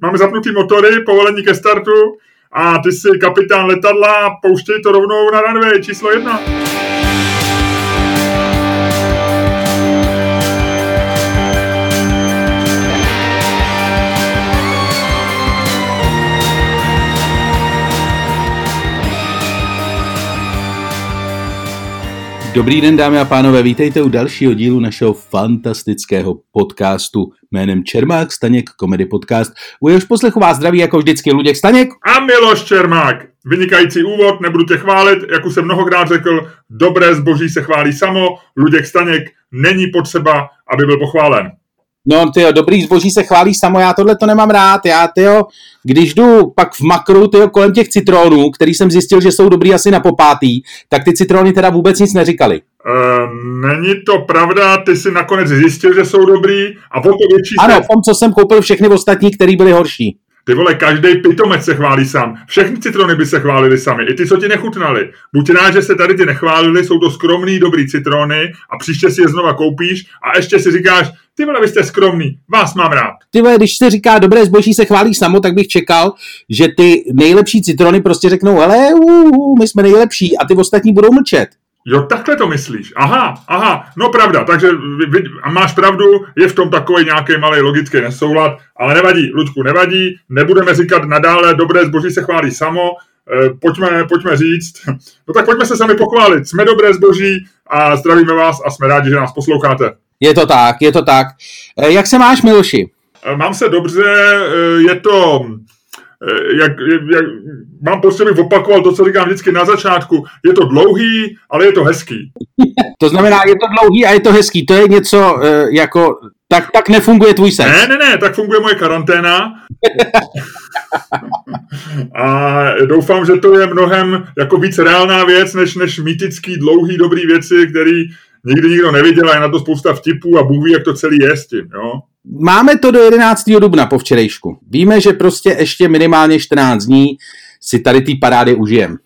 máme zapnutý motory, povolení ke startu a ty jsi kapitán letadla, pouštěj to rovnou na runway číslo jedna. Dobrý den, dámy a pánové, vítejte u dalšího dílu našeho fantastického podcastu jménem Čermák Staněk Komedy Podcast. U jehož poslechu vás zdraví jako vždycky Luděk Staněk. A Miloš Čermák. Vynikající úvod, nebudu tě chválit, jak už jsem mnohokrát řekl, dobré zboží se chválí samo, Luděk Staněk není potřeba, aby byl pochválen. No, ty dobrý zboží se chválí samo, já tohle to nemám rád. Já, tyjo, když jdu pak v makru, tyjo, kolem těch citronů, který jsem zjistil, že jsou dobrý asi na popátý, tak ty citrony teda vůbec nic neříkali. Uh, není to pravda, ty si nakonec zjistil, že jsou dobrý a o to větší... Ano, v tom, co jsem koupil všechny ostatní, které byly horší. Ty vole, každý pitomec se chválí sám. Všechny citrony by se chválili sami. I ty, co ti nechutnali. Buď rád, že se tady ty nechválili, jsou to skromný, dobrý citrony a příště si je znova koupíš a ještě si říkáš, ty vole, vy jste skromný, vás mám rád. Ty vole, když se říká dobré zboží se chválí samo, tak bych čekal, že ty nejlepší citrony prostě řeknou, hele, uh, my jsme nejlepší a ty ostatní budou mlčet. Jo, takhle to myslíš. Aha, aha, no pravda, takže a máš pravdu, je v tom takový nějaký malý logický nesoulad, ale nevadí, Ludku, nevadí, nebudeme říkat nadále, dobré zboží se chválí samo, e, pojďme, pojďme říct, no tak pojďme se sami pochválit, jsme dobré zboží a zdravíme vás a jsme rádi, že nás posloucháte. Je to tak, je to tak. E, jak se máš, Miloši? E, mám se dobře, je to Eh, jak, jak, mám pocit, bych opakoval to, co říkám vždycky na začátku. Je to dlouhý, ale je to hezký. to znamená, je to dlouhý a je to hezký. To je něco uh, jako... Tak, tak nefunguje tvůj sex. Ne, ne, ne, tak funguje moje karanténa. a doufám, že to je mnohem jako víc reálná věc, než, než mýtický, dlouhý, dobrý věci, který nikdy nikdo neviděl a je na to spousta vtipů a Bůh ví, jak to celý je s tím, jo. Máme to do 11. dubna po včerejšku. Víme, že prostě ještě minimálně 14 dní si tady ty parády užijem.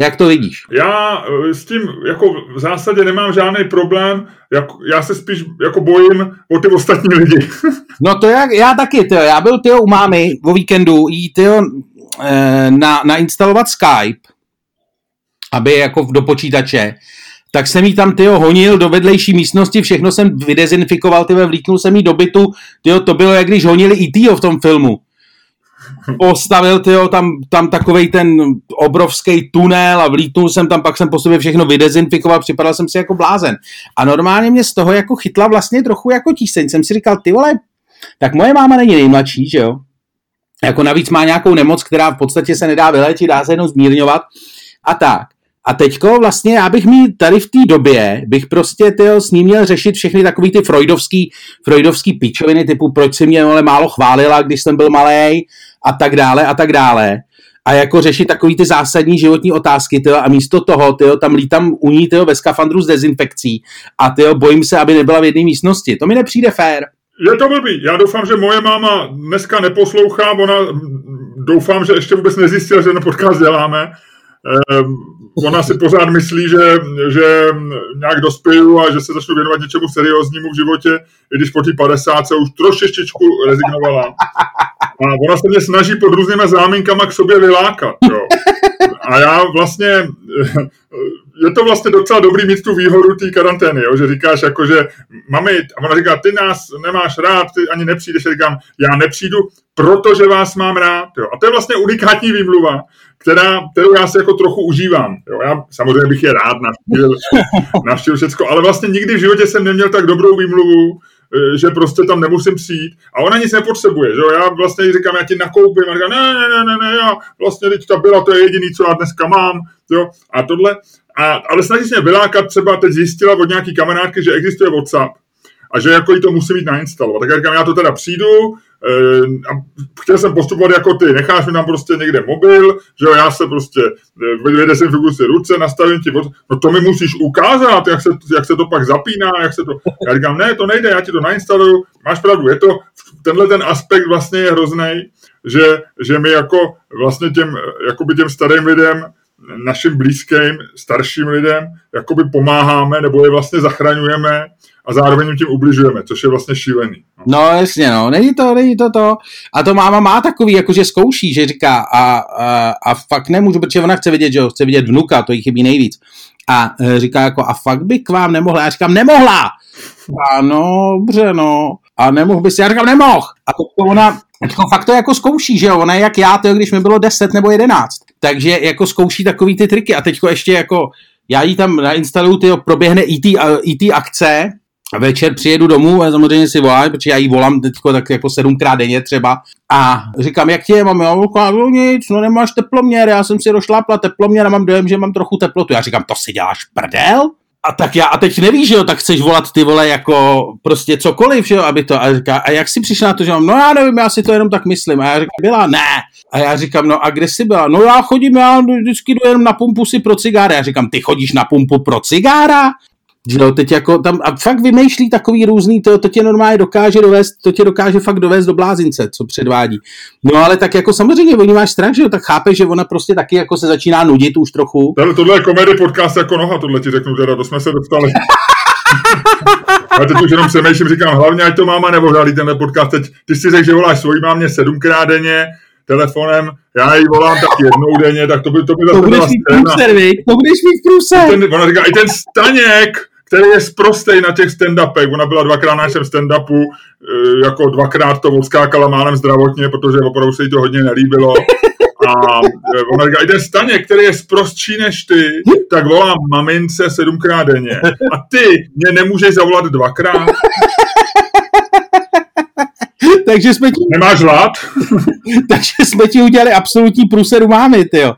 Jak to vidíš? Já eh, s tím jako v zásadě nemám žádný problém, jak, já se spíš jako bojím o ty ostatní lidi. no to jak, já taky, tyjo. já byl tyjo, u mámy o víkendu jít tyjo, eh, na, nainstalovat Skype, aby jako do počítače tak jsem jí tam tyjo, honil do vedlejší místnosti, všechno jsem vydezinfikoval, tyjo, vlítnul jsem jí do bytu, tyjo, to bylo, jak když honili i týho v tom filmu. Postavil tyjo, tam, tam takovej ten obrovský tunel a vlítnul jsem tam, pak jsem po sobě všechno vydezinfikoval, připadal jsem si jako blázen. A normálně mě z toho jako chytla vlastně trochu jako tíseň. Jsem si říkal, ty vole, tak moje máma není nejmladší, že jo? Jako navíc má nějakou nemoc, která v podstatě se nedá vylečit, dá se jenom zmírňovat a tak. A teďko vlastně já bych mi tady v té době, bych prostě tyjo, s ním měl řešit všechny takový ty freudovský, freudovský pičoviny typu proč si mě ale málo chválila, když jsem byl malý a tak dále a tak dále. A jako řešit takový ty zásadní životní otázky, tyjo, a místo toho, tyjo, tam lítám u ní, tyjo, ve skafandru s dezinfekcí a tyjo, bojím se, aby nebyla v jedné místnosti. To mi nepřijde fér. Je to blbý. Já doufám, že moje máma dneska neposlouchá, ona doufám, že ještě vůbec nezjistila, že na podcast děláme. Ehm, ona si pořád myslí, že, že nějak dospěju a že se začnu věnovat něčemu serióznímu v životě, i když po té 50 se už trošičku rezignovala. A ona se mě snaží pod různými záminkama k sobě vylákat. Jo. A já vlastně, je to vlastně docela dobrý mít tu výhodu té karantény, jo, že říkáš jako, že mami, a ona říká, ty nás nemáš rád, ty ani nepřijdeš, a říkám, já nepřijdu, protože vás mám rád. Jo. A to je vlastně unikátní výmluva, která, kterou já si jako trochu užívám. Jo. Já samozřejmě bych je rád navštívil, navštívil všecko, ale vlastně nikdy v životě jsem neměl tak dobrou výmluvu, e, že prostě tam nemusím přijít. A ona nic nepotřebuje, že jo? Já vlastně říkám, já ti nakoupím, a říkám, ne, ne, ne, ne, ne, já vlastně teďka byla, to je jediný, co já dneska mám, jo? A tohle, a, ale snaží se vylákat, třeba teď zjistila od nějaký kamarádky, že existuje WhatsApp a že jako jí to musí mít nainstalovat. Tak já říkám, já to teda přijdu, eh, a chtěl jsem postupovat jako ty, necháš mi tam prostě někde mobil, že jo, já se prostě eh, vydesinfikuju si ruce, nastavím ti, no to mi musíš ukázat, jak se, jak se to pak zapíná, jak se to, já říkám, ne, to nejde, já ti to nainstaluju, máš pravdu, je to, tenhle ten aspekt vlastně je hrozný, že, že my jako vlastně těm, jakoby těm starým lidem, našim blízkým, starším lidem, jakoby pomáháme, nebo je vlastně zachraňujeme a zároveň tím ubližujeme, což je vlastně šílený. No. no jasně, no, není to, není to to. A to máma má takový, jakože zkouší, že říká a, a, a fakt nemůžu, protože ona chce vidět, že jo, chce vidět vnuka, to jí chybí nejvíc. A e, říká jako, a fakt by k vám nemohla. Já říkám, nemohla! A no, dobře, no. A nemohl bys, já říkám, nemohl. A to ona, to fakt to jako zkouší, že jo, ona je jak já, to když mi bylo 10 nebo 11. Takže jako zkouší takový ty triky a teďko ještě jako, já jí tam nainstaluju, ty proběhne IT, IT akce, večer přijedu domů a samozřejmě si volám, protože já jí volám teďko tak jako sedmkrát denně třeba. A říkám, jak tě mám, já no nic, no nemáš teploměr, já jsem si došlápla teploměr a mám dojem, že mám trochu teplotu. Já říkám, to si děláš prdel? A tak já, a teď nevíš, že jo, tak chceš volat ty vole jako prostě cokoliv, že jo, aby to, a říká, a jak si přišla na to, že mám, no já nevím, já si to jenom tak myslím, a já říkám, byla, ne, a já říkám, no a kde jsi byla, no já chodím, já vždycky jdu jenom na pumpu si pro cigára, já říkám, ty chodíš na pumpu pro cigára? Že jo, teď jako tam, a fakt vymýšlí takový různý, to, to tě normálně dokáže dovést, to tě dokáže fakt dovést do blázince, co předvádí. No ale tak jako samozřejmě, oni máš strach, že jo, tak chápe, že ona prostě taky jako se začíná nudit už trochu. Tohle, tohle je komedy podcast jako noha, tohle ti řeknu teda, to jsme se dostali. A teď už jenom přemýšlím, říkám, hlavně ať to máma nevohradí tenhle podcast. Teď, ty si řekl, že voláš svojí mámě sedmkrát denně, telefonem, já jí volám tak jednou denně, tak to by to by to budeš mít průser, To budeš mít průser. Ten, ona říká, i ten Staněk, který je zprostej na těch stand-upech. Ona byla dvakrát na našem stand-upu, e, jako dvakrát to odskákala málem zdravotně, protože opravdu se jí to hodně nelíbilo. A e, ona říká, i ten staně, který je zprostší než ty, tak volám mamince sedmkrát denně. A ty mě nemůžeš zavolat dvakrát. Takže jsme ti... Nemáš hlad? takže jsme ti udělali absolutní průseru mámy, ty jo.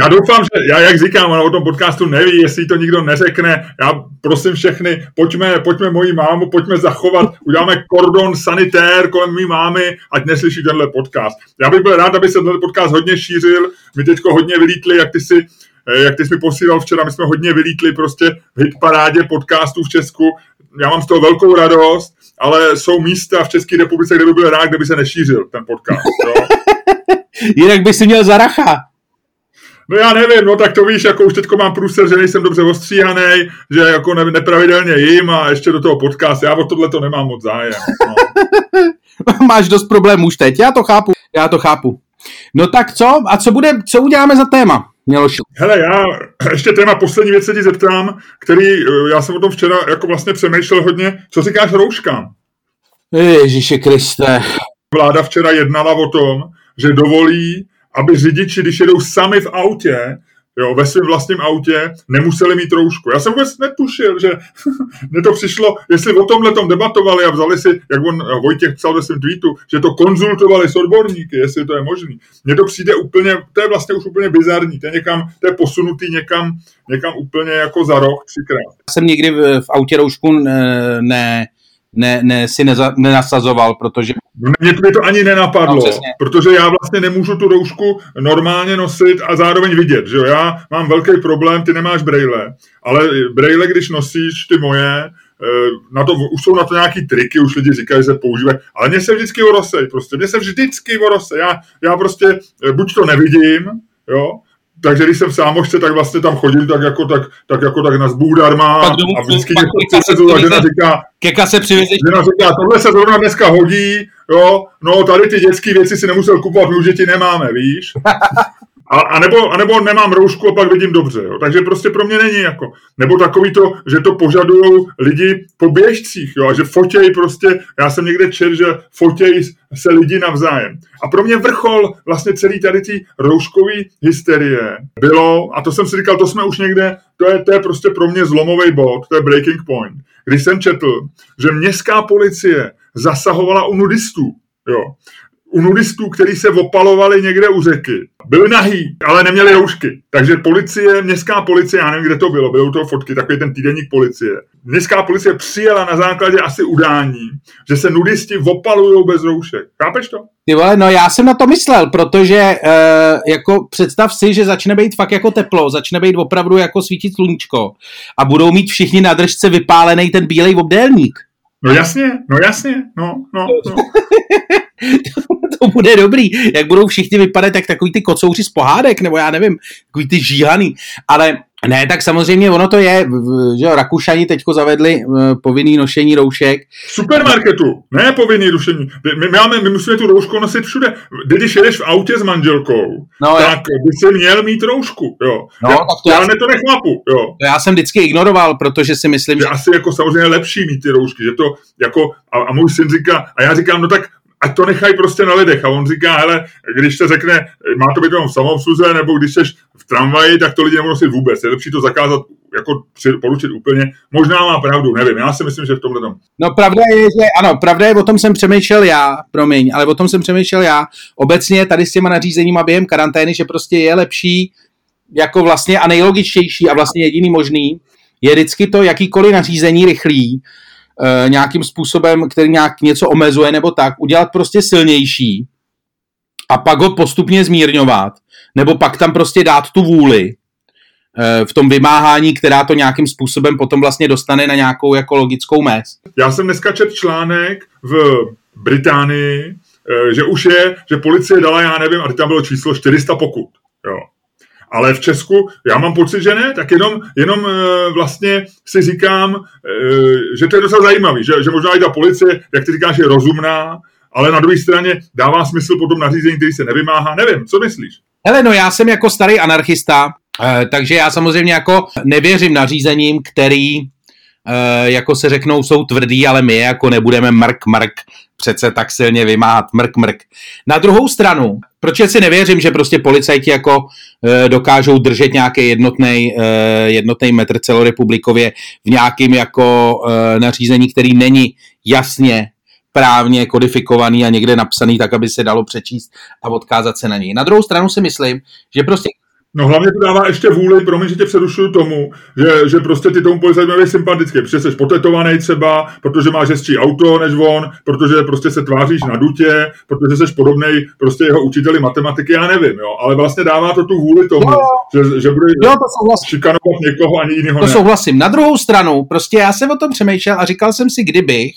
Já doufám, že já, jak říkám, ona o tom podcastu neví, jestli to nikdo neřekne. Já prosím všechny, pojďme, pojďme moji mámu, pojďme zachovat, uděláme kordon sanitér kolem mý mámy, ať neslyší tenhle podcast. Já bych byl rád, aby se tenhle podcast hodně šířil. My teďko hodně vylítli, jak ty si eh, jak ty jsi mi posílal včera, my jsme hodně vylítli prostě v hitparádě podcastů v Česku. Já mám z toho velkou radost ale jsou místa v České republice, kde by byl rád, kde by se nešířil ten podcast. Jo? Jinak by si měl zaracha. No já nevím, no tak to víš, jako už teďko mám průser, že nejsem dobře ostříhaný, že jako ne, nepravidelně jim a ještě do toho podcast. Já o tohle to nemám moc zájem. No. Máš dost problémů už teď, já to chápu, já to chápu. No tak co? A co bude, co uděláme za téma? Měloši. Hele, já ještě téma poslední věc se ti zeptám, který, eh, já jsem o tom včera jako vlastně přemýšlel hodně. Co říkáš rouškám? Ježíši Kriste. Vláda včera jednala o tom, že dovolí, aby řidiči, když jedou sami v autě, jo, ve svém vlastním autě nemuseli mít roušku. Já jsem vůbec netušil, že mně to přišlo, jestli o tomhle tom debatovali a vzali si, jak on Vojtěch psal ve svém tweetu, že to konzultovali s odborníky, jestli to je možné. Mně to přijde úplně, to je vlastně už úplně bizarní, to je někam, to je posunutý někam, někam úplně jako za rok třikrát. Já jsem nikdy v, autě roušku ne ne, ne, si neza, nenasazoval, protože... Mně by to ani nenapadlo, no, protože já vlastně nemůžu tu roušku normálně nosit a zároveň vidět, že jo? Já mám velký problém, ty nemáš brejle, ale brejle, když nosíš ty moje, eh, na to, už jsou na to nějaký triky, už lidi říkají, že se používají, ale mě se vždycky orosej, prostě, mě se vždycky orosej, já, já prostě eh, buď to nevidím, jo, takže když jsem v Sámošce, tak vlastně tam chodím tak jako tak, tak, jako tak na zbůdarma a vždycky něco se a žena říká, Keka se přivezeš. Žena říká, tohle se zrovna dneska hodí, jo, no tady ty dětské věci si nemusel kupovat, my už děti nemáme, víš. A, a, nebo, a nebo nemám roušku a pak vidím dobře. Jo. Takže prostě pro mě není jako. Nebo takový to, že to požadují lidi po běžcích, jo, a že fotěj prostě, já jsem někde čet, že fotěj se lidi navzájem. A pro mě vrchol vlastně celý tady ty rouškové hysterie bylo, a to jsem si říkal, to jsme už někde, to je, to je prostě pro mě zlomový bod, to je breaking point. Když jsem četl, že městská policie zasahovala u nudistů, jo u nudistů, kteří se opalovali někde u řeky. Byli nahý, ale neměli roušky. Takže policie, městská policie, já nevím, kde to bylo, byly to fotky, takový ten týdenník policie. Městská policie přijela na základě asi udání, že se nudisti opalují bez roušek. Chápeš to? Ty vole, no já jsem na to myslel, protože uh, jako představ si, že začne být fakt jako teplo, začne být opravdu jako svítit sluníčko a budou mít všichni na držce vypálený ten bílej obdélník. No jasně, no jasně, no, no, no. to bude dobrý. Jak budou všichni vypadat, tak takový ty kocouři z pohádek, nebo já nevím, takový ty žíhaný. Ale Ne, tak samozřejmě ono to je, že jo, Rakušani teďko zavedli eh, povinný nošení roušek. V supermarketu, ne povinný nošení. My, my, máme, my musíme tu roušku nosit všude. Když jedeš v autě s manželkou, no, tak by si měl mít roušku, jo. No, já, tak to já, já to nechlapu, jo. To já jsem vždycky ignoroval, protože si myslím, že... že... asi jako samozřejmě lepší mít ty roušky, že to jako, a, a můj syn říká, a já říkám, no tak ať to nechají prostě na lidech. A on říká, hele, když se řekne, má to být jenom v samoobsluze, nebo když jsi v tramvaji, tak to lidi nosit vůbec. Je lepší to zakázat, jako poručit úplně. Možná má pravdu, nevím. Já si myslím, že v tomhle tom. No pravda je, že ano, pravda je, o tom jsem přemýšlel já, promiň, ale o tom jsem přemýšlel já. Obecně tady s těma nařízeníma během karantény, že prostě je lepší jako vlastně a nejlogičtější a vlastně jediný možný je vždycky to jakýkoliv nařízení rychlý, e, nějakým způsobem, který nějak něco omezuje nebo tak, udělat prostě silnější a pak ho postupně zmírňovat, nebo pak tam prostě dát tu vůli e, v tom vymáhání, která to nějakým způsobem potom vlastně dostane na nějakou jako logickou mez. Já jsem dneska čet článek v Británii, e, že už je, že policie dala, já nevím, a tam bylo číslo 400 pokut. Jo. Ale v Česku já mám pocit, že ne, tak jenom, jenom e, vlastně si říkám, e, že to je docela zajímavý, že, že možná i ta policie, jak ty říkáš, je rozumná, ale na druhé straně dává smysl potom nařízení, který se nevymáhá. Nevím, co myslíš? Hele, no já jsem jako starý anarchista, e, takže já samozřejmě jako nevěřím nařízením, který jako se řeknou, jsou tvrdý, ale my jako nebudeme mrk, mrk přece tak silně vymáhat, mrk, mrk. Na druhou stranu, proč si nevěřím, že prostě policajti jako e, dokážou držet nějaký jednotný e, metr celorepublikově v nějakým jako e, nařízení, který není jasně právně kodifikovaný a někde napsaný tak, aby se dalo přečíst a odkázat se na něj. Na druhou stranu si myslím, že prostě No hlavně to dává ještě vůli, promiň, že tě přerušuju tomu, že, že prostě ty tomu policajtovi být sympatický, protože jsi potetovaný třeba, protože máš hezčí auto než on, protože prostě se tváříš na dutě, protože jsi podobný prostě jeho učiteli matematiky, já nevím, jo, ale vlastně dává to tu vůli tomu, no, že, že bude jo, to šikanovat někoho ani jiného. To ne. souhlasím. Na druhou stranu, prostě já jsem o tom přemýšlel a říkal jsem si, kdybych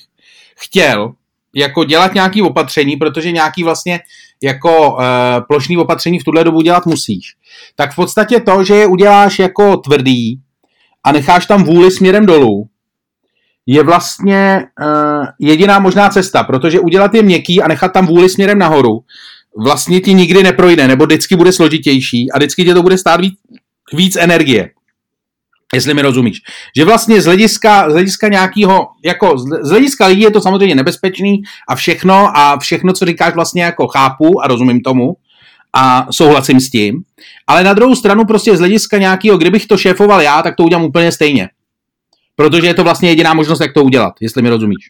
chtěl jako dělat nějaký opatření, protože nějaký vlastně jako uh, plošný opatření v tuhle dobu dělat musíš, tak v podstatě to, že je uděláš jako tvrdý a necháš tam vůli směrem dolů, je vlastně uh, jediná možná cesta, protože udělat je měkký a nechat tam vůli směrem nahoru vlastně ti nikdy neprojde, nebo vždycky bude složitější a vždycky tě to bude stát víc, víc energie jestli mi rozumíš. Že vlastně z hlediska, z hlediska nějakého, jako z hlediska lidí je to samozřejmě nebezpečný a všechno a všechno, co říkáš vlastně jako chápu a rozumím tomu a souhlasím s tím, ale na druhou stranu prostě z hlediska nějakého, kdybych to šéfoval já, tak to udělám úplně stejně. Protože je to vlastně jediná možnost, jak to udělat, jestli mi rozumíš.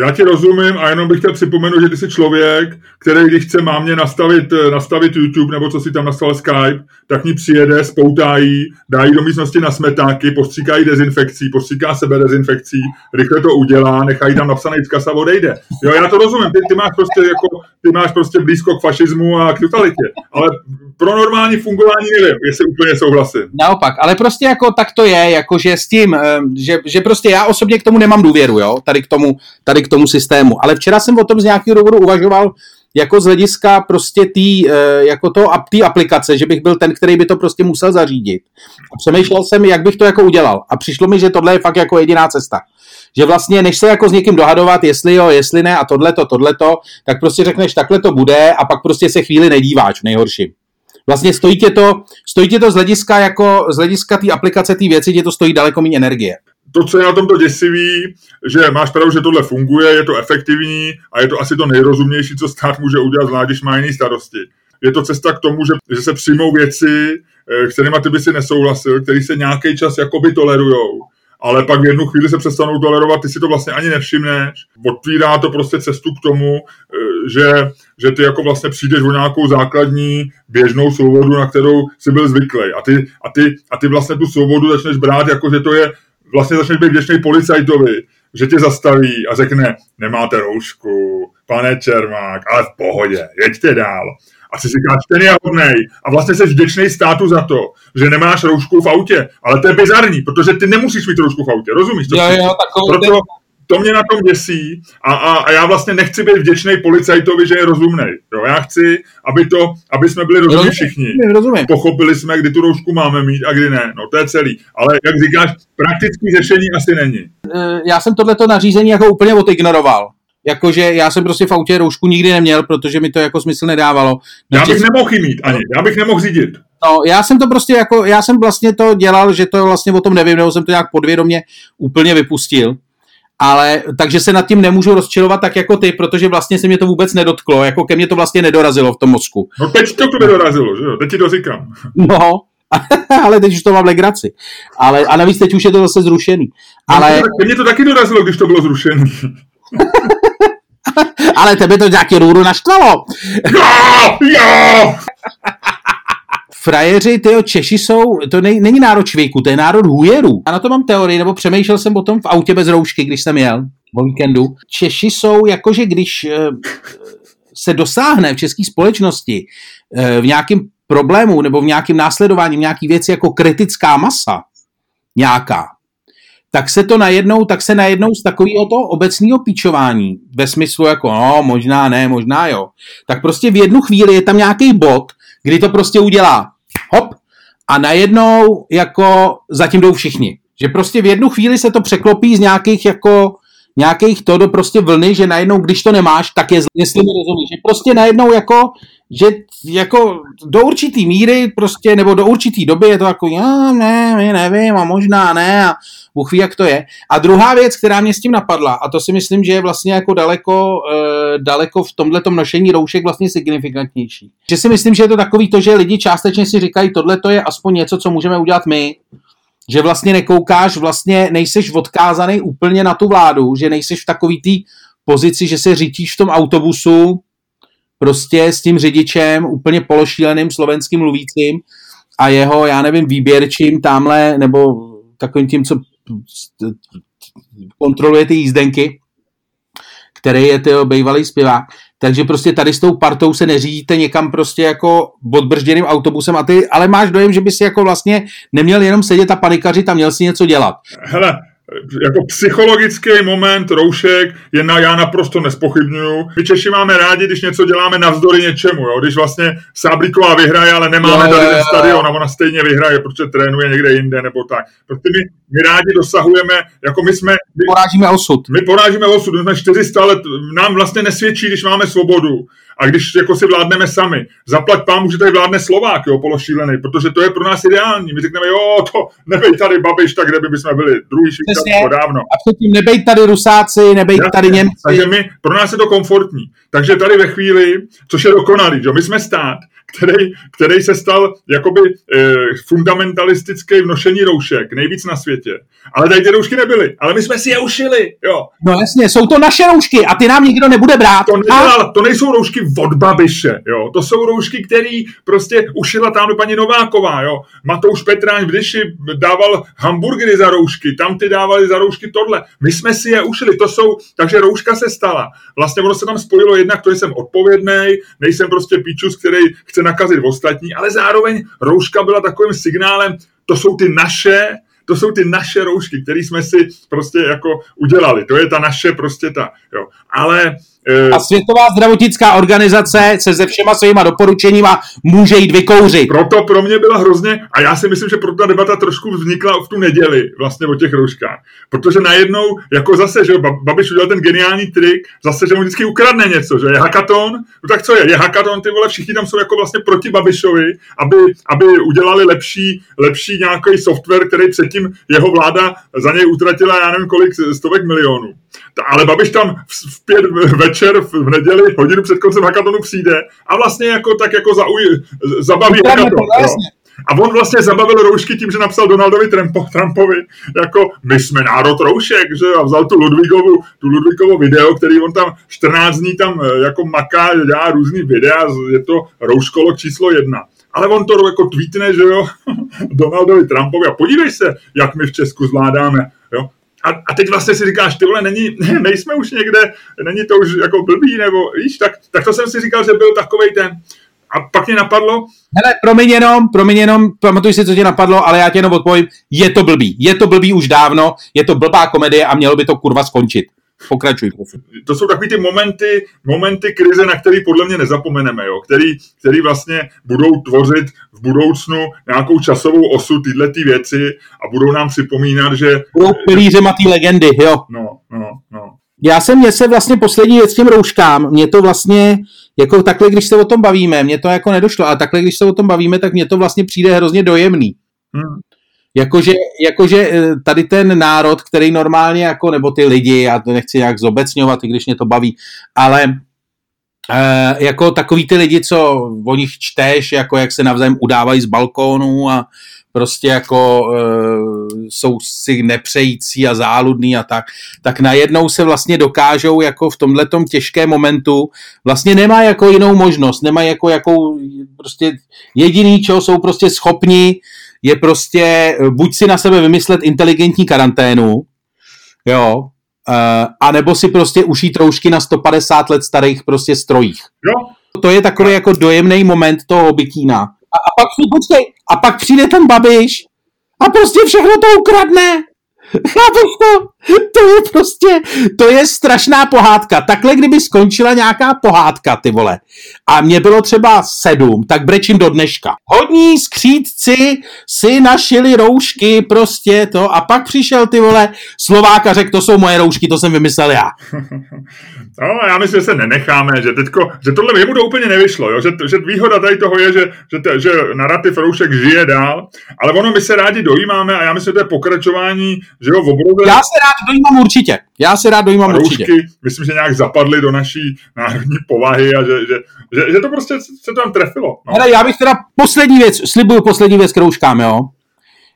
Já ti rozumím a jenom bych chtěl připomenout, že ty jsi člověk, který když chce mámě nastavit, nastavit YouTube nebo co si tam nastavil Skype, tak ní přijede, spoutá jí, dá jí do místnosti na smetáky, postříká jí dezinfekcí, postříká sebe dezinfekcí, rychle to udělá, nechá jí tam napsaný vzkaz a odejde. Jo, já to rozumím, ty, ty, máš prostě jako, ty máš prostě blízko k fašismu a k totalitě, ale pro normální fungování nevím, jestli úplně souhlasím. Naopak, ale prostě jako tak to je, jako že s tím, že, že prostě já osobně k tomu nemám důvěru, jo, tady k tomu, tady k tomu systému. Ale včera jsem o tom z nějakého důvodu uvažoval, jako z hlediska prostě tý, eh, jako to, tý aplikace, že bych byl ten, který by to prostě musel zařídit. A přemýšlel jsem, jak bych to jako udělal. A přišlo mi, že tohle je fakt jako jediná cesta. Že vlastně, než se jako s někým dohadovat, jestli jo, jestli ne a tohleto, tohleto, tak prostě řekneš, takhle to bude a pak prostě se chvíli nedíváš v nejhorším. Vlastně stojí tě to, stojí tě to z hlediska, jako, z hlediska té aplikace, té věci, tě to stojí daleko méně energie to, co je na tomto děsivý, že máš pravdu, že tohle funguje, je to efektivní a je to asi to nejrozumnější, co stát může udělat, zvlášť když má jiný starosti. Je to cesta k tomu, že, že se přijmou věci, eh, kterými ty by si nesouhlasil, který se nějaký čas jakoby tolerujou, ale pak v jednu chvíli se přestanou tolerovat, ty si to vlastně ani nevšimneš. Otvírá to prostě cestu k tomu, eh, že, že ty jako vlastně přijdeš o nějakou základní běžnou svobodu, na kterou jsi byl zvyklý. A ty, a ty, a ty vlastně tu svobodu začneš brát jako, že to je vlastně začneš být vděčný policajtovi, že tě zastaví a řekne, nemáte roušku, pane Čermák, ale v pohodě, jeďte dál. A si říkáš, ten je hodnej. A vlastně jsi vděčný státu za to, že nemáš roušku v autě. Ale to je bizarní, protože ty nemusíš mít roušku v autě, rozumíš? To jo, jo, Proto, to mě na tom děsí a, a, a já vlastně nechci být vděčný policajtovi, že je rozumný. Jo, já chci, aby to, aby jsme byli rozumní všichni. Rozumím. Pochopili jsme, kdy tu roušku máme mít a kdy ne. No to je celý. Ale jak říkáš, praktické řešení asi není. Eh, já jsem tohleto nařízení jako úplně odignoroval. Jakože já jsem prostě v autě roušku nikdy neměl, protože mi to jako smysl nedávalo. Já bych nemohl mít ani, já bych nemohl řídit. No, já jsem to prostě jako, já jsem vlastně to dělal, že to vlastně o tom nevím, nebo jsem to nějak podvědomě úplně vypustil. Ale takže se nad tím nemůžu rozčilovat tak jako ty, protože vlastně se mě to vůbec nedotklo, jako ke mně to vlastně nedorazilo v tom mozku. No teď to to nedorazilo, že jo, teď ti to říkám. No, ale teď už to mám legraci. Ale, a navíc teď už je to zase zrušený. Ale... No, mě to taky dorazilo, když to bylo zrušené. ale tebe to nějaký růru naštvalo. Jo, jo! frajeři, tyjo, Češi jsou, to nej, není národ čvějku, to je národ hujerů. A na to mám teorii, nebo přemýšlel jsem o tom v autě bez roušky, když jsem jel o víkendu. Češi jsou jakože, když eh, se dosáhne v české společnosti eh, v nějakém problému nebo v nějakém následování, v nějaký věci jako kritická masa nějaká, tak se to najednou, tak se najednou z takového toho obecného píčování, ve smyslu jako, no, možná ne, možná jo, tak prostě v jednu chvíli je tam nějaký bod, kdy to prostě udělá hop a najednou jako zatím jdou všichni. Že prostě v jednu chvíli se to překlopí z nějakých jako nějakých to do prostě vlny, že najednou, když to nemáš, tak je zlý, jestli mi rozumíš. Že prostě najednou jako, že jako do určitý míry prostě, nebo do určitý doby je to jako, já ne, nevím a možná ne a Bůh ví, jak to je. A druhá věc, která mě s tím napadla, a to si myslím, že je vlastně jako daleko, e, daleko v tomhle nošení roušek vlastně signifikantnější. Že si myslím, že je to takový to, že lidi částečně si říkají, tohle to je aspoň něco, co můžeme udělat my, že vlastně nekoukáš, vlastně nejseš odkázaný úplně na tu vládu, že nejseš v takový té pozici, že se řítíš v tom autobusu prostě s tím řidičem, úplně pološíleným slovenským mluvícím a jeho, já nevím, výběrčím tamhle, nebo takovým tím, co kontroluje ty jízdenky, který je tyho bývalý zpěvák. Takže prostě tady s tou partou se neřídíte někam prostě jako odbržděným autobusem a ty, ale máš dojem, že by si jako vlastně neměl jenom sedět a panikařit a měl si něco dělat. Hele, jako psychologický moment roušek je na, já naprosto nespochybnuju. My Češi máme rádi, když něco děláme navzdory něčemu, jo? když vlastně Sáblíková vyhraje, ale nemáme tady ten stadion a ona stejně vyhraje, protože trénuje někde jinde nebo tak. Prostě my, my rádi dosahujeme, jako my jsme... My porážíme osud. My porážíme osud, my jsme 400 let, nám vlastně nesvědčí, když máme svobodu a když jako si vládneme sami. Zaplať pán, že tady vládne Slovák, jo, pološílený, protože to je pro nás ideální. My řekneme, jo, to nebej tady Babiš, tak kde by jsme byli druhý švýcar dávno. A předtím nebej tady Rusáci, nebej Jasně, tady Němci. Takže my, pro nás je to komfortní. Takže tady ve chvíli, což je dokonalý, že my jsme stát, který, který se stal jakoby eh, fundamentalistický v nošení roušek, nejvíc na světě. Ale tady ty roušky nebyly, ale my jsme si je ušili, jo. No jasně, jsou to naše roušky a ty nám nikdo nebude brát. To, nedělal, to nejsou roušky od Babiše, jo. To jsou roušky, který prostě ušila tam paní Nováková, jo. Matouš Petráň v Dyši dával hamburgery za roušky, tam ty dávali za roušky tohle. My jsme si je ušili, to jsou, takže rouška se stala. Vlastně ono se tam spojilo jednak to, že jsem odpovědný, nejsem prostě píčus, který chce nakazit ostatní, ale zároveň rouška byla takovým signálem, to jsou ty naše, to jsou ty naše roušky, které jsme si prostě jako udělali. To je ta naše prostě ta, jo. Ale a Světová zdravotnická organizace se se všema svýma doporučeníma může jít vykouřit. Proto pro mě byla hrozně, a já si myslím, že pro ta debata trošku vznikla v tu neděli vlastně o těch rouškách. Protože najednou, jako zase, že Babiš udělal ten geniální trik, zase, že mu vždycky ukradne něco, že je hakaton, no tak co je, je hakaton, ty vole, všichni tam jsou jako vlastně proti Babišovi, aby, aby udělali lepší, lepší nějaký software, který předtím jeho vláda za něj utratila, já nevím kolik, stovek milionů. Ale Babiš tam v pět večer v neděli, hodinu před koncem hakatonu přijde a vlastně jako tak jako zauj, zabaví hakaton. A on vlastně zabavil roušky tím, že napsal Donaldovi Trumpo, Trumpovi, jako my jsme národ roušek, že a vzal tu Ludvíkovu, tu Ludvíkovo video, který on tam 14 dní tam eh, jako maká, dělá různý videa, je to rouškolog číslo jedna. Ale on to jako tweetne, že jo, Donaldovi Trumpovi a podívej se, jak my v Česku zvládáme, jo a, a teď vlastně si říkáš, ty vole, není, ne, nejsme už někde, není to už jako blbý, nebo víš, tak, tak to jsem si říkal, že byl takovej ten, a pak mě napadlo... Hele, promiň jenom, promiň jenom, pamatuj si, co tě napadlo, ale já tě jenom odpovím, je to blbý, je to blbý už dávno, je to blbá komedie a mělo by to kurva skončit. Pokračuj, To jsou takový ty momenty, momenty krize, na který podle mě nezapomeneme, jo? Který, který vlastně budou tvořit v budoucnu nějakou časovou osu tyhle ty věci a budou nám připomínat, že... Budou pilířema té legendy, jo. No, no, no. Já jsem, mě se vlastně poslední věc těm rouškám, mě to vlastně, jako takhle, když se o tom bavíme, mě to jako nedošlo, a takhle, když se o tom bavíme, tak mě to vlastně přijde hrozně dojemný. Hmm. Jakože, jakože eh, tady ten národ, který normálně jako, nebo ty lidi, já to nechci nějak zobecňovat, i když mě to baví, ale e, jako takový ty lidi, co o nich čteš, jako jak se navzájem udávají z balkónu a prostě jako e, jsou si nepřející a záludný a tak, tak najednou se vlastně dokážou jako v tomhletom těžkém momentu, vlastně nemá jako jinou možnost, nemá jako jakou, prostě jediný, čeho jsou prostě schopni, je prostě eh, buď si na sebe vymyslet inteligentní karanténu, jo, uh, anebo si prostě ušít roušky na 150 let starých prostě strojích. Jo. To je takový jako dojemný moment toho bytína. A, a pak, počkej, a pak přijde ten babiš a prostě všechno to ukradne. Chápeš to? To je prostě, to je strašná pohádka. Takhle, kdyby skončila nějaká pohádka, ty vole, a mě bylo třeba sedm, tak brečím do dneška. Hodní skřídci si našili roušky, prostě to, a pak přišel ty vole Slovák a řekl, to jsou moje roušky, to jsem vymyslel já. No, já myslím, že se nenecháme, že, teďko, že tohle jemu to úplně nevyšlo, jo? Že, že výhoda tady toho je, že, že, te, že narrativ roušek žije dál, ale ono my se rádi dojímáme a já myslím, že to je pokračování, že jo, obrově... Já se rád dojímám určitě, já se rád dojímám roušky, určitě. myslím, že nějak zapadly do naší národní povahy a že, že, že, že to prostě se tam trefilo. No. Hele, já bych teda poslední věc, slibuju poslední věc k rouškám, jo?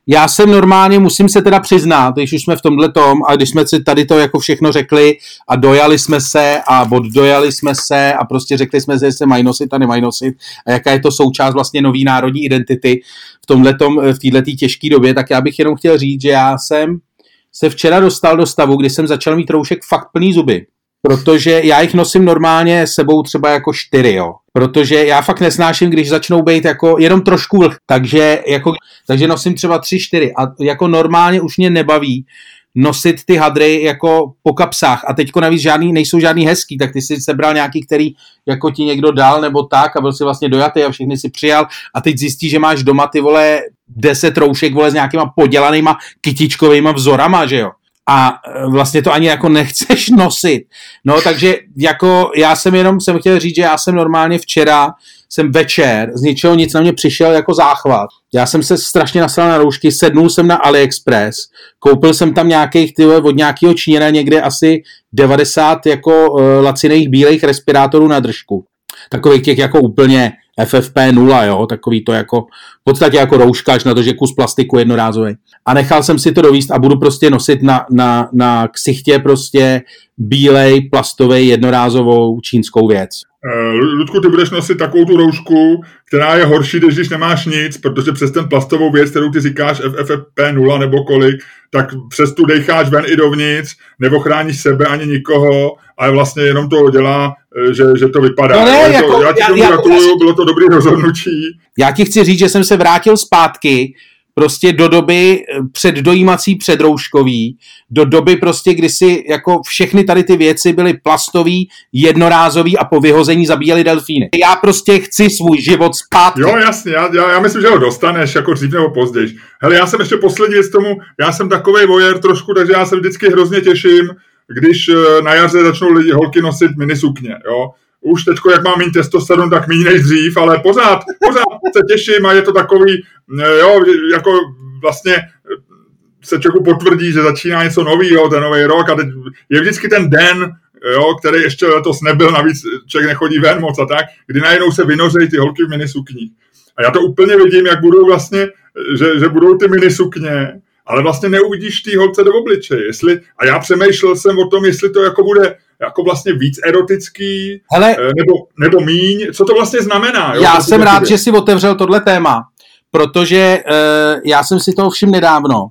já jsem normálně, musím se teda přiznat, když už jsme v tomhle tom a když jsme si tady to jako všechno řekli a dojali jsme se a oddojali jsme se a prostě řekli jsme, že se mají nosit a nemají nosit a jaká je to součást vlastně nový národní identity v tomhletom, v této těžké době, tak já bych jenom chtěl říct, že já jsem se včera dostal do stavu, kdy jsem začal mít roušek fakt plný zuby. Protože já jich nosím normálně sebou třeba jako čtyři, jo. Protože já fakt nesnáším, když začnou být jako jenom trošku vlh, takže, jako, takže nosím třeba tři, čtyři. A jako normálně už mě nebaví nosit ty hadry jako po kapsách. A teďko navíc žádný, nejsou žádný hezký, tak ty si sebral nějaký, který jako ti někdo dal nebo tak a byl si vlastně dojatý a všechny si přijal. A teď zjistí, že máš doma ty vole deset roušek vole s nějakýma podělanýma kytičkovýma vzorama, že jo? A e, vlastně to ani jako nechceš nosit. No takže jako já jsem jenom jsem chtěl říct, že já jsem normálně včera jsem večer, z ničeho nic na mě přišel jako záchvat. Já jsem se strašně nasral na roušky, sednul jsem na AliExpress, koupil jsem tam nějakých, ty od nějakého Číněna někde asi 90 jako uh, laciných bílých respirátorů na držku. Takových těch jako úplně FFP0, jo, takový to jako, v podstatě jako rouška, až na to, že kus plastiku jednorázový. A nechal jsem si to dovíst a budu prostě nosit na, na, na ksichtě prostě bílej, plastový, jednorázovou čínskou věc. Eh, Ludku, ty budeš nosit takovou tu roušku, která je horší, než když nemáš nic, protože přes ten plastovou věc, kterou ty říkáš FFP0 nebo kolik, tak přes tu decháš ven i dovnitř, nebo chráníš sebe ani nikoho, ale vlastně jenom to dělá, eh, že, že to vypadá. No ne, jako, to, já ti tomu já, gratuluju, bylo to dobrý rozhodnutí. Já ti chci říct, že jsem se vrátil zpátky prostě do doby eh, předdojímací předrouškový, do doby prostě, kdy si jako všechny tady ty věci byly plastový, jednorázový a po vyhození zabíjeli delfíny. Já prostě chci svůj život zpátky. Jo, jasně, já, já, já myslím, že ho dostaneš jako dřív nebo později. Hele, já jsem ještě poslední věc tomu, já jsem takový vojer trošku, takže já se vždycky hrozně těším, když eh, na jaře začnou lidi holky nosit minisukně, jo už teď, jak mám mít testosteron, tak méně než dřív, ale pořád, pořád se těším a je to takový, eh, jo, jako vlastně se člověku potvrdí, že začíná něco nového, ten nový rok a teď je vždycky ten den, jo, který ještě letos nebyl, navíc člověk nechodí ven moc a tak, kdy najednou se vynořejí ty holky v minisukních. A já to úplně vidím, jak budou vlastně, že, že budou ty minisukně, ale vlastně neuvidíš ty holce do obličeje. Jestli, a já přemýšlel jsem o tom, jestli to jako bude jako vlastně víc erotický, Hele, eh, nebo, nebo míň. Co to vlastně znamená? Jo? Já jsem rád, že si otevřel tohle téma, protože uh, já jsem si toho všim nedávno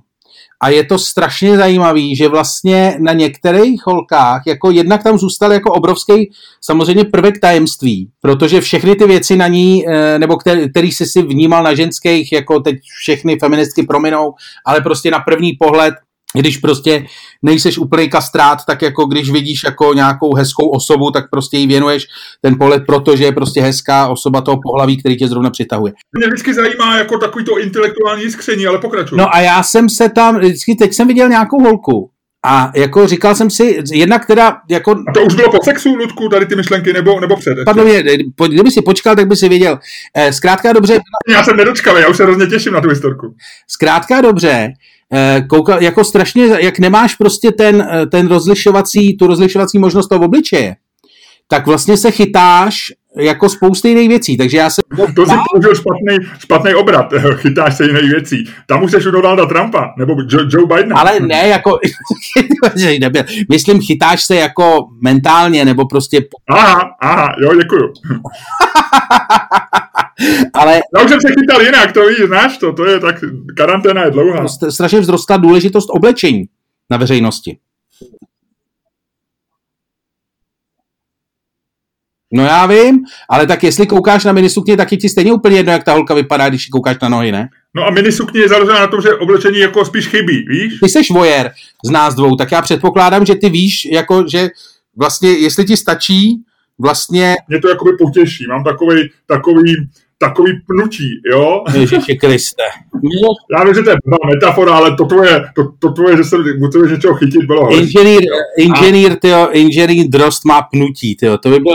a je to strašně zajímavý, že vlastně na některých holkách, jako jednak tam zůstal jako obrovský samozřejmě prvek tajemství, protože všechny ty věci na ní, eh, nebo který, který jsi si vnímal na ženských, jako teď všechny feministky prominou, ale prostě na první pohled když prostě nejseš úplný kastrát, tak jako když vidíš jako nějakou hezkou osobu, tak prostě jí věnuješ ten pohled, protože je prostě hezká osoba toho pohlaví, který tě zrovna přitahuje. Mě vždycky zajímá jako takový to intelektuální jiskření, ale pokračuj. No a já jsem se tam, vždycky teď jsem viděl nějakou holku, a jako říkal jsem si, jednak teda jako... A to už bylo po sexu, Ludku, tady ty myšlenky, nebo, nebo před? Padlo mě, kdyby si počkal, tak by si věděl. Eh, zkrátka dobře... Já jsem nedočkal, já už se hrozně těším na tu historku. Zkrátka dobře, koukal, jako strašně, jak nemáš prostě ten, eh, ten rozlišovací, tu rozlišovací možnost toho obličeje, tak vlastně se chytáš jako spousty jiných věcí, takže já se... To si použil špatný, špatný obrat, chytáš se jiných věcí. Tam už u Donalda Trumpa, nebo Joe, Joe Bidena. Ale ne, jako... Myslím, chytáš se jako mentálně, nebo prostě... Aha, aha, jo, děkuju. Ale... Já už jsem se chytal jinak, to víš, znáš to, to je tak, karanténa je dlouhá. Strašně vzrostla důležitost oblečení na veřejnosti. No já vím, ale tak jestli koukáš na minisukně, tak je ti stejně úplně jedno, jak ta holka vypadá, když koukáš na nohy, ne? No a minisukně je založena na tom, že oblečení jako spíš chybí, víš? Ty seš vojer z nás dvou, tak já předpokládám, že ty víš, jako, že vlastně, jestli ti stačí, vlastně... Mě to jakoby potěší, mám takový, takový takový pnutí, jo? Ježiši Kriste. Já vím, že to je metafora, ale to tvoje, to, to tvoje že se musíš něčeho chytit, bylo. Inženýr, inženýr, tyjo, inženýr Drost má pnutí, tyjo. To by byl,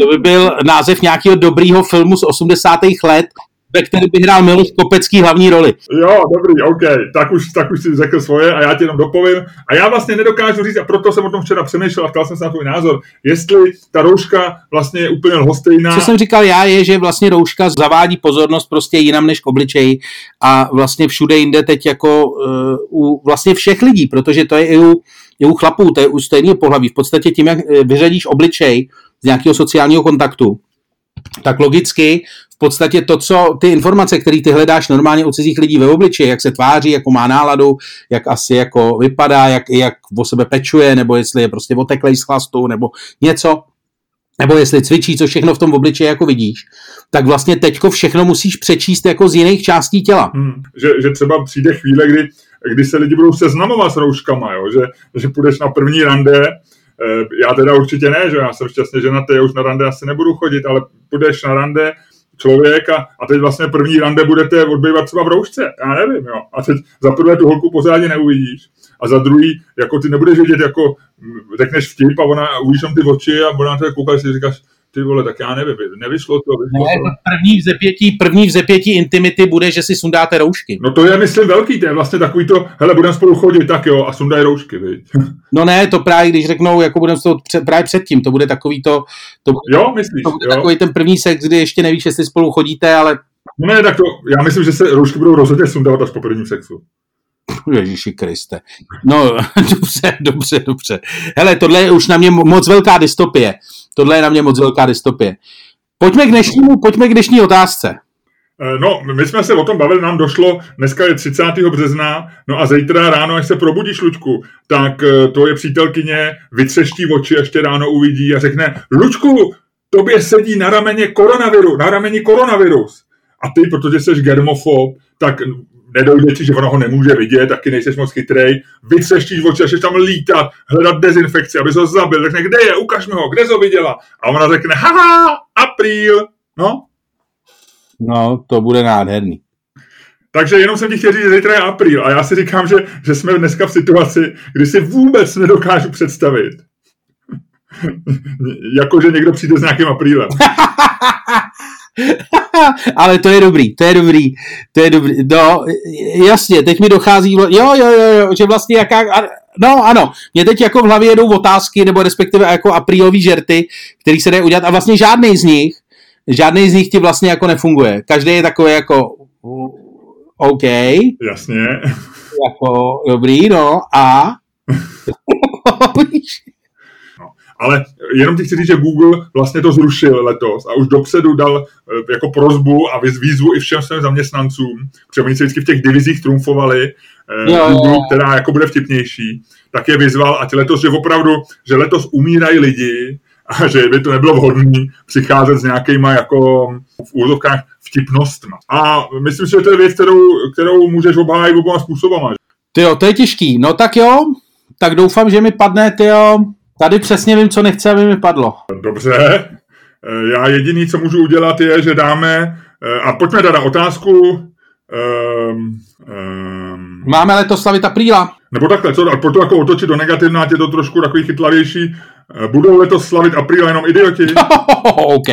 to by byl název nějakého dobrýho filmu z 80. let, ve který by hrál Miloš Kopecký hlavní roli. Jo, dobrý, OK, tak už, tak už si řekl svoje a já ti jenom dopovím. A já vlastně nedokážu říct, a proto jsem o tom včera přemýšlel a ptal jsem se na tvůj názor, jestli ta rouška vlastně je úplně lhostejná. Co jsem říkal já, je, že vlastně rouška zavádí pozornost prostě jinam než k obličeji a vlastně všude jinde teď jako uh, u vlastně všech lidí, protože to je i u, i u chlapů, to je u stejného pohlaví. V podstatě tím, jak eh, vyřadíš obličej z nějakého sociálního kontaktu, tak logicky v podstatě to, co ty informace, které ty hledáš normálně u cizích lidí ve obličeji, jak se tváří, jako má náladu, jak asi jako vypadá, jak, jak o sebe pečuje, nebo jestli je prostě oteklej z chlastu, nebo něco, nebo jestli cvičí, co všechno v tom obličeji jako vidíš, tak vlastně teďko všechno musíš přečíst jako z jiných částí těla. Hmm, že, že třeba přijde chvíle, kdy, kdy se lidi budou seznamovat s rouškama, jo? Že, že půjdeš na první rande, já teda určitě ne, že já jsem šťastný ženatý, já už na rande asi nebudu chodit, ale půjdeš na rande člověk a, a teď vlastně první rande budete odbývat třeba v roušce, já nevím, jo. A teď za prvé tu holku pořádně neuvidíš a za druhý, jako ty nebudeš vidět, jako řekneš vtip a ona uvidíš tam ty oči a ona na tebe kouká, si říkáš, ty vole, tak já nevím, nevyšlo to. Vyšlo ne, to. První, v zepětí, první v zepětí intimity bude, že si sundáte roušky. No to je, myslím, velký, to je vlastně takový to, hele, budeme spolu chodit, tak jo, a sundaj roušky, viď? No ne, to právě, když řeknou, jako budeme to před, právě předtím, to bude takový to, to bude, jo, myslíš, to bude jo. takový ten první sex, kdy ještě nevíš, jestli spolu chodíte, ale... No ne, tak to, já myslím, že se roušky budou rozhodně sundávat až po prvním sexu. Ježíši Kriste. No, dobře, dobře, dobře. Hele, tohle je už na mě moc velká dystopie. Tohle je na mě moc velká dystopie. Pojďme k dnešnímu, pojďme k dnešní otázce. Eh, no, my jsme se o tom bavili, nám došlo, dneska je 30. března, no a zítra ráno, až se probudíš, Lučku, tak eh, to je přítelkyně vytřeští oči, ještě ráno uvidí a řekne, Lučku, tobě sedí na rameni koronaviru, na rameni koronavirus. A ty, protože jsi germofob, tak nedojde ti, že ono ho nemůže vidět, taky nejseš moc chytrej, vytřeštíš oči, až tam lítat, hledat dezinfekci, aby ho zabil, řekne, kde je, ukaž mi ho, kde jsi ho viděla? A ona řekne, haha, apríl, no. No, to bude nádherný. Takže jenom jsem ti chtěl říct, že zítra je apríl a já si říkám, že, že jsme dneska v situaci, kdy si vůbec nedokážu představit, jako že někdo přijde s nějakým aprílem. Ale to je dobrý, to je dobrý, to je dobrý. No, jasně, teď mi dochází, jo, jo, jo, jo že vlastně jaká, no ano, mě teď jako v hlavě jedou otázky, nebo respektive jako aprílový žerty, který se dají udělat a vlastně žádný z nich, žádný z nich ti vlastně jako nefunguje. Každý je takový jako OK. Jasně. Jako dobrý, no a ale jenom ti chci říct, že Google vlastně to zrušil letos a už dopředu dal eh, jako prozbu a výzvu i všem svým zaměstnancům, protože oni se vždycky v těch divizích trumfovali, eh, jo, Google, jo. která jako bude vtipnější, tak je vyzval, ať letos, že opravdu, že letos umírají lidi a že by to nebylo vhodné přicházet s nějakýma jako v úzovkách vtipnostma. A myslím si, že to je věc, kterou, kterou můžeš obhájit oboma způsobama. Ty jo, to je těžký. No tak jo, tak doufám, že mi padne, ty jo. Tady přesně vím, co nechce, aby mi padlo. Dobře. Eh, já jediný, co můžu udělat, je, že dáme, eh, a pojďme dát na otázku, um, um, Máme letos slavit apríla. Nebo takhle, co, pojď to jako otočit do negativna, je to trošku takový chytlavější. Eh, budou letos slavit apríla jenom idioti? OK.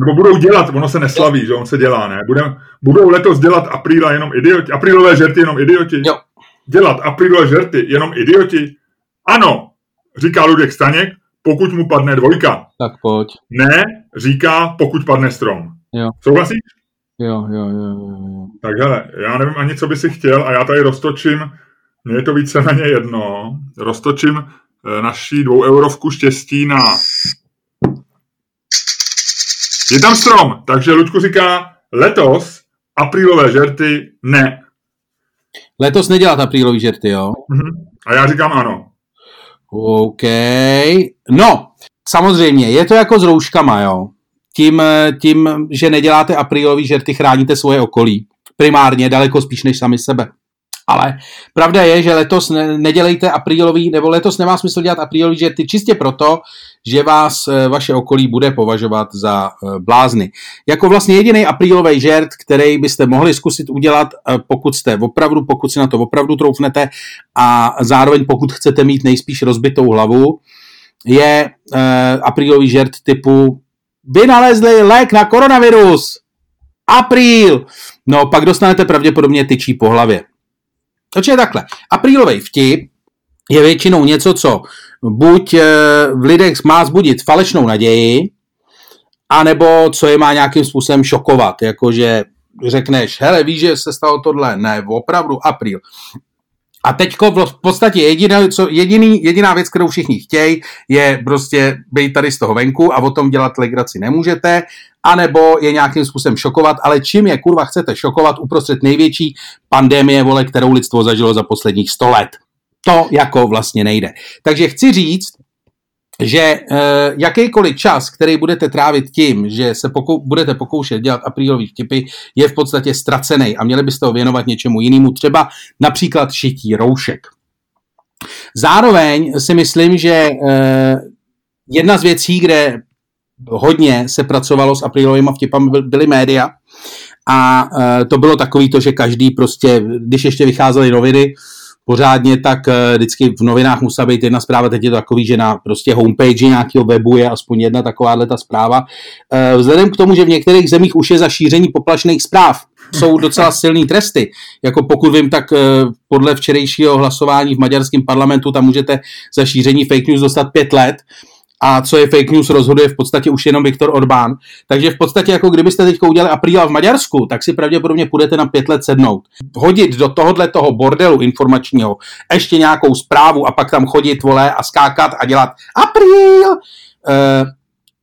Nebo budou dělat, ono se neslaví, že on se dělá, ne? Budem, budou letos dělat apríla jenom idioti? Aprílové žerty jenom idioti? Jo. Dělat aprílové žerty jenom idioti? Ano, říká Ludek Staněk, pokud mu padne dvojka. Tak pojď. Ne, říká, pokud padne strom. Jo. Souhlasíš? Jo, jo, jo, jo. Tak hele, já nevím ani, co by si chtěl a já tady roztočím, mně je to víceméně jedno, roztočím eh, naší dvou eurovku štěstí na... Je tam strom, takže Luďku říká, letos aprílové žerty ne. Letos nedělat aprílový žerty, jo? Mhm. A já říkám ano. OK. No, samozřejmě, je to jako s rouškama, jo. Tím, tím že neděláte aprílový žerty, chráníte svoje okolí. Primárně daleko spíš než sami sebe. Ale pravda je, že letos nedělejte aprílový, nebo letos nemá smysl dělat aprílový žerty čistě proto, že vás eh, vaše okolí bude považovat za eh, blázny. Jako vlastně jediný aprílový žert, který byste mohli zkusit udělat, eh, pokud jste opravdu, pokud si na to opravdu troufnete a zároveň pokud chcete mít nejspíš rozbitou hlavu, je aprílový žert typu vynalezli lék na koronavirus. Apríl! No, pak dostanete pravděpodobně tyčí po hlavě. Takže takhle. Aprílový vtip je většinou něco, co buď eh, v lidech má zbudit falešnou naději, anebo co je má nějakým způsobem šokovat, jakože řekneš, hele, víš, že se stalo tohle, ne, opravdu apríl. A teďko v podstatě jediná, co, jediný, jediná věc, kterou všichni chtějí, je prostě být tady z toho venku a o tom dělat legraci nemůžete, anebo je nějakým způsobem šokovat, ale čím je kurva chcete šokovat uprostřed největší pandemie, vole, kterou lidstvo zažilo za posledních 100 let. To jako vlastně nejde. Takže chci říct, že e, jakýkoliv čas, který budete trávit tím, že se pokou- budete pokoušet dělat aprílový vtipy, je v podstatě ztracený a měli byste ho věnovat něčemu jinému, třeba například šití roušek. Zároveň si myslím, že e, jedna z věcí, kde hodně se pracovalo s aprílovými vtipami, byly média a e, to bylo takový to, že každý prostě, když ještě vycházely noviny, pořádně, tak eh, vždycky v novinách musí být jedna zpráva, teď je to takový, že na prostě homepage nějakého webu je aspoň jedna takováhle ta zpráva. Eh, vzhledem k tomu, že v některých zemích už je za šíření poplašných zpráv, jsou docela silné tresty. Jako pokud vím, tak eh, podle včerejšího hlasování v maďarském parlamentu tam můžete za šíření fake news dostat pět let a co je fake news rozhoduje v podstatě už jenom Viktor Orbán. Takže v podstatě jako kdybyste teď udělali apríla v Maďarsku, tak si pravděpodobně půjdete na pět let sednout. Hodit do tohohle toho bordelu informačního ještě nějakou zprávu a pak tam chodit, vole, a skákat a dělat apríl, e,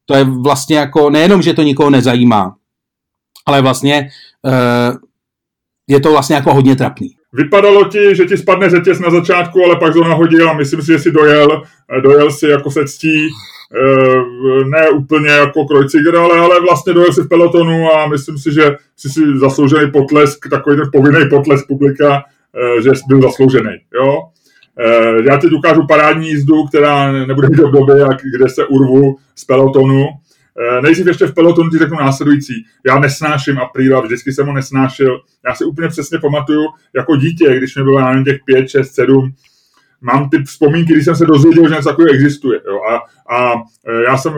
to je vlastně jako nejenom, že to nikoho nezajímá, ale vlastně e, je to vlastně jako hodně trapný. Vypadalo ti, že ti spadne řetěz na začátku, ale pak to nahodil a myslím si, že si dojel, dojel si jako se ctí, eh, ne úplně jako Krojciger, ale, ale vlastně dojel si v pelotonu a myslím si, že jsi si zasloužený potlesk, takový ten povinný potlesk publika, eh, že jsi byl zasloužený, jo. Eh, já teď ukážu parádní jízdu, která nebude mít období, kde se urvu z pelotonu Eh, nejdřív ještě v pelotonu ti řeknu následující. Já nesnáším apríla, vždycky jsem ho nesnášel. Já si úplně přesně pamatuju, jako dítě, když mi bylo, na těch 5, 6, 7, mám ty vzpomínky, když jsem se dozvěděl, že něco takového existuje. Jo. A, a eh, já jsem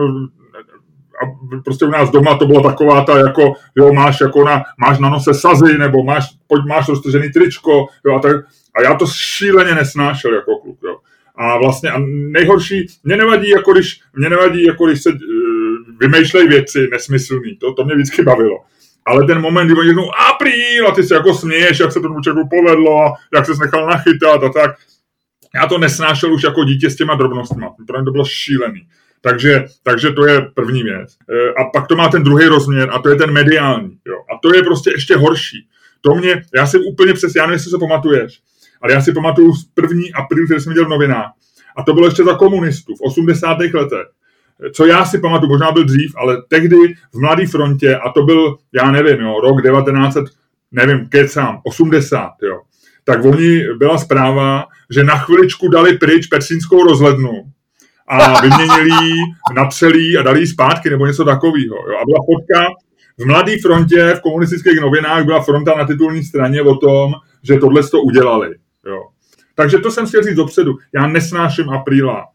a prostě u nás doma to bylo taková ta, jako, jo, máš jako na, máš na nose sazy, nebo máš, pojď, máš roztržený tričko, jo, a, tak, a já to šíleně nesnášel jako kluk, jo. A vlastně a nejhorší, mě nevadí, jako když, mě nevadí, jako když se vymýšlej věci nesmyslný, to, to mě vždycky bavilo. Ale ten moment, kdy oni řeknou apríl a ty se jako směješ, jak se tomu člověku povedlo a jak se nechal nachytat a tak. Já to nesnášel už jako dítě s těma drobnostmi. Pro mě to bylo šílený. Takže, takže to je první věc. E, a pak to má ten druhý rozměr a to je ten mediální. Jo. A to je prostě ještě horší. To mě, já si úplně přes, já nevím, jestli se pamatuješ, ale já si pamatuju první apríl, který jsem viděl v novinách. A to bylo ještě za komunistů v 80. letech co já si pamatuju, možná byl dřív, ale tehdy v Mladé frontě, a to byl, já nevím, jo, rok 1900, nevím, kecám, 80, jo, tak oni byla zpráva, že na chviličku dali pryč persínskou rozhlednu a vyměnili napřelí a dali ji zpátky nebo něco takového. A byla fotka v Mladé frontě v komunistických novinách byla fronta na titulní straně o tom, že tohle to udělali. Jo. Takže to jsem chtěl říct dopředu. Já nesnáším apríla.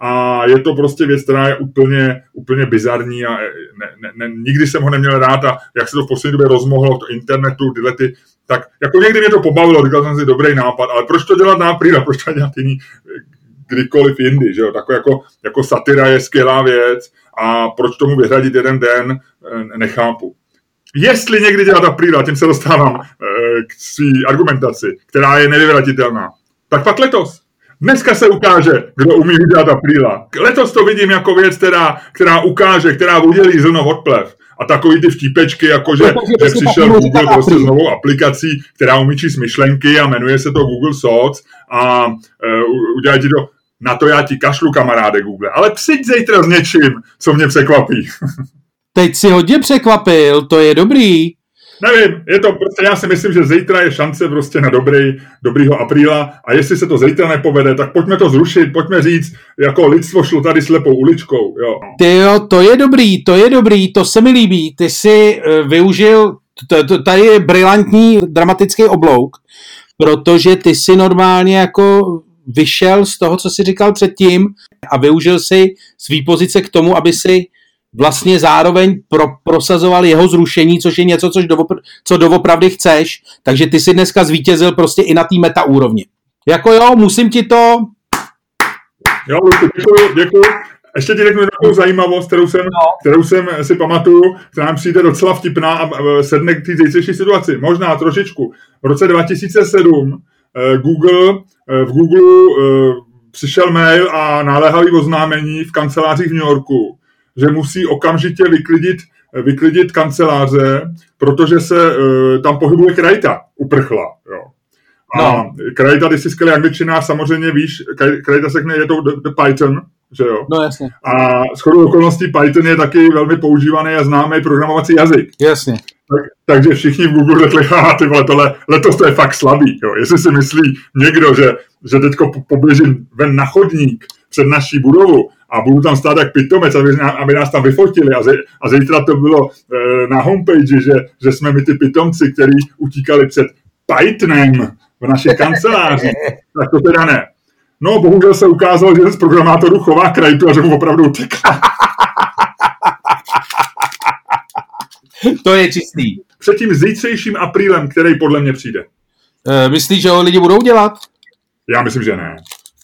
A je to prostě věc, která je úplně, úplně bizarní a ne, ne, ne, nikdy jsem ho neměl rád a jak se to v poslední době rozmohlo v internetu, tyhle ty, tak jako někdy mě to pobavilo, říkal jsem si dobrý nápad, ale proč to dělat na apríla, proč to dělat jiný kdykoliv jindy, že jo? Takový jako, jako satira je skvělá věc a proč tomu vyhradit jeden den, eh, nechápu. Jestli někdy dělat apríla, tím se dostávám eh, k svý argumentaci, která je nevyvratitelná, tak pak letos. Dneska se ukáže, kdo umí dělat apríla. Letos to vidím jako věc, která, která ukáže, která udělí zrno od plev. A takový ty vtípečky, jako že, že přišel Google prostě s novou aplikací, která umí číst myšlenky a jmenuje se to Google Thoughts a uh, udělají ti to na to já ti kašlu, kamaráde Google. Ale přijď zítra s něčím, co mě překvapí. Teď si hodně překvapil, to je dobrý. Nevím, je to prostě, já si myslím, že zítra je šance prostě na dobrý, dobrýho apríla a jestli se to zítra nepovede, tak pojďme to zrušit, pojďme říct, jako lidstvo šlo tady slepou uličkou, jo. Ty jo, to je dobrý, to je dobrý, to se mi líbí, ty si uh, využil, tady je brilantní dramatický oblouk, protože ty si normálně jako vyšel z toho, co si říkal předtím a využil si svý pozice k tomu, aby si vlastně zároveň pro, prosazoval jeho zrušení, což je něco, což doopr- co doopravdy chceš, takže ty si dneska zvítězil prostě i na té meta úrovni. Jako jo, musím ti to... Jo, děkuji, děkuji. Ještě ti řeknu takovou zajímavost, kterou jsem, no. kterou jsem si pamatuju, která nám přijde docela vtipná a sedne k té zítřejší situaci. Možná trošičku. V roce 2007 eh, Google, eh, v Google eh, přišel mail a naléhavý oznámení v kancelářích v New Yorku, že musí okamžitě vyklidit, vyklidit kanceláře, protože se uh, tam pohybuje krajta, uprchla. Jo. A no. krajta, když jsi skvělý angličtina, samozřejmě víš, krajta se je to the, the Python, že jo? No jasně. A shodou okolností Python je taky velmi používaný a známý programovací jazyk. Jasně. Tak, takže všichni v Google řekli, haha, ty vole, tohle, letos to je fakt slabý. Jo. Jestli si myslí někdo, že, že teďko poběžím ven na chodník před naší budovu a budu tam stát jak pitomec, aby, aby nás tam vyfotili a, ze, a zítra to bylo e, na homepage, že, že jsme my ty pitomci, kteří utíkali před Pythonem v naší kanceláři, tak to teda ne. No, bohužel se ukázalo, že z programátorů chová krajtu a že mu opravdu utekla. to je čistý. Před tím zítřejším aprílem, který podle mě přijde. E, myslíš, že ho lidi budou dělat? Já myslím, že ne.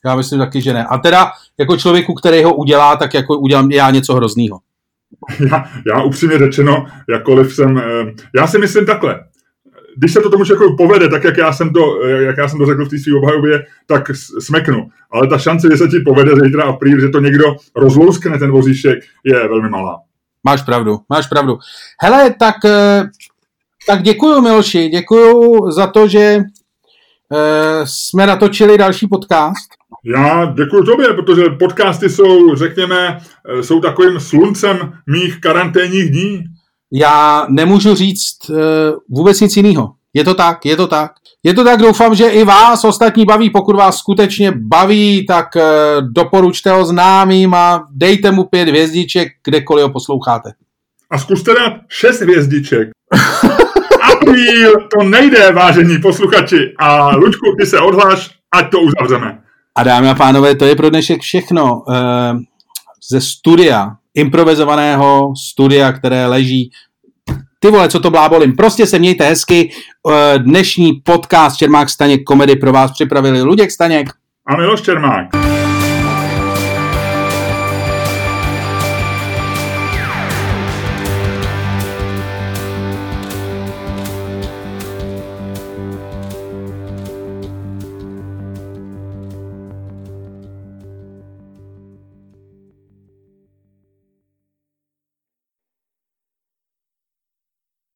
Já myslím taky, že ne. A teda jako člověku, který ho udělá, tak jako udělám já něco hroznýho. Já, já upřímně řečeno, jakkoliv jsem, eh, já si myslím takhle, když se to tomu člověku povede, tak jak já jsem to, eh, jak já jsem to řekl v té své obhajobě, tak smeknu. Ale ta šance, že se ti povede zítra apríl, že to někdo rozlouskne ten vozíšek, je velmi malá. Máš pravdu, máš pravdu. Hele, tak, eh, tak děkuju Miloši, děkuju za to, že jsme natočili další podcast. Já děkuji tobě, protože podcasty jsou, řekněme, eh, jsou takovým sluncem mých karanténních dní. Já nemůžu říct uh, vůbec nic jiného. Je to tak, je to tak. Je to tak, doufám, že i vás ostatní baví. Pokud vás skutečně baví, tak uh, doporučte ho známým a dejte mu pět hvězdiček, kdekoliv ho posloucháte. A zkuste dát šest hvězdiček. Apríl, to nejde, vážení posluchači. A Lučku, ty se odhláš, ať to uzavřeme. A dámy a pánové, to je pro dnešek všechno uh, ze studia, improvizovaného studia, které leží ty vole, co to blábolím. Prostě se mějte hezky. Uh, dnešní podcast Čermák Staněk komedy pro vás připravili Luděk Staněk a Miloš Čermák.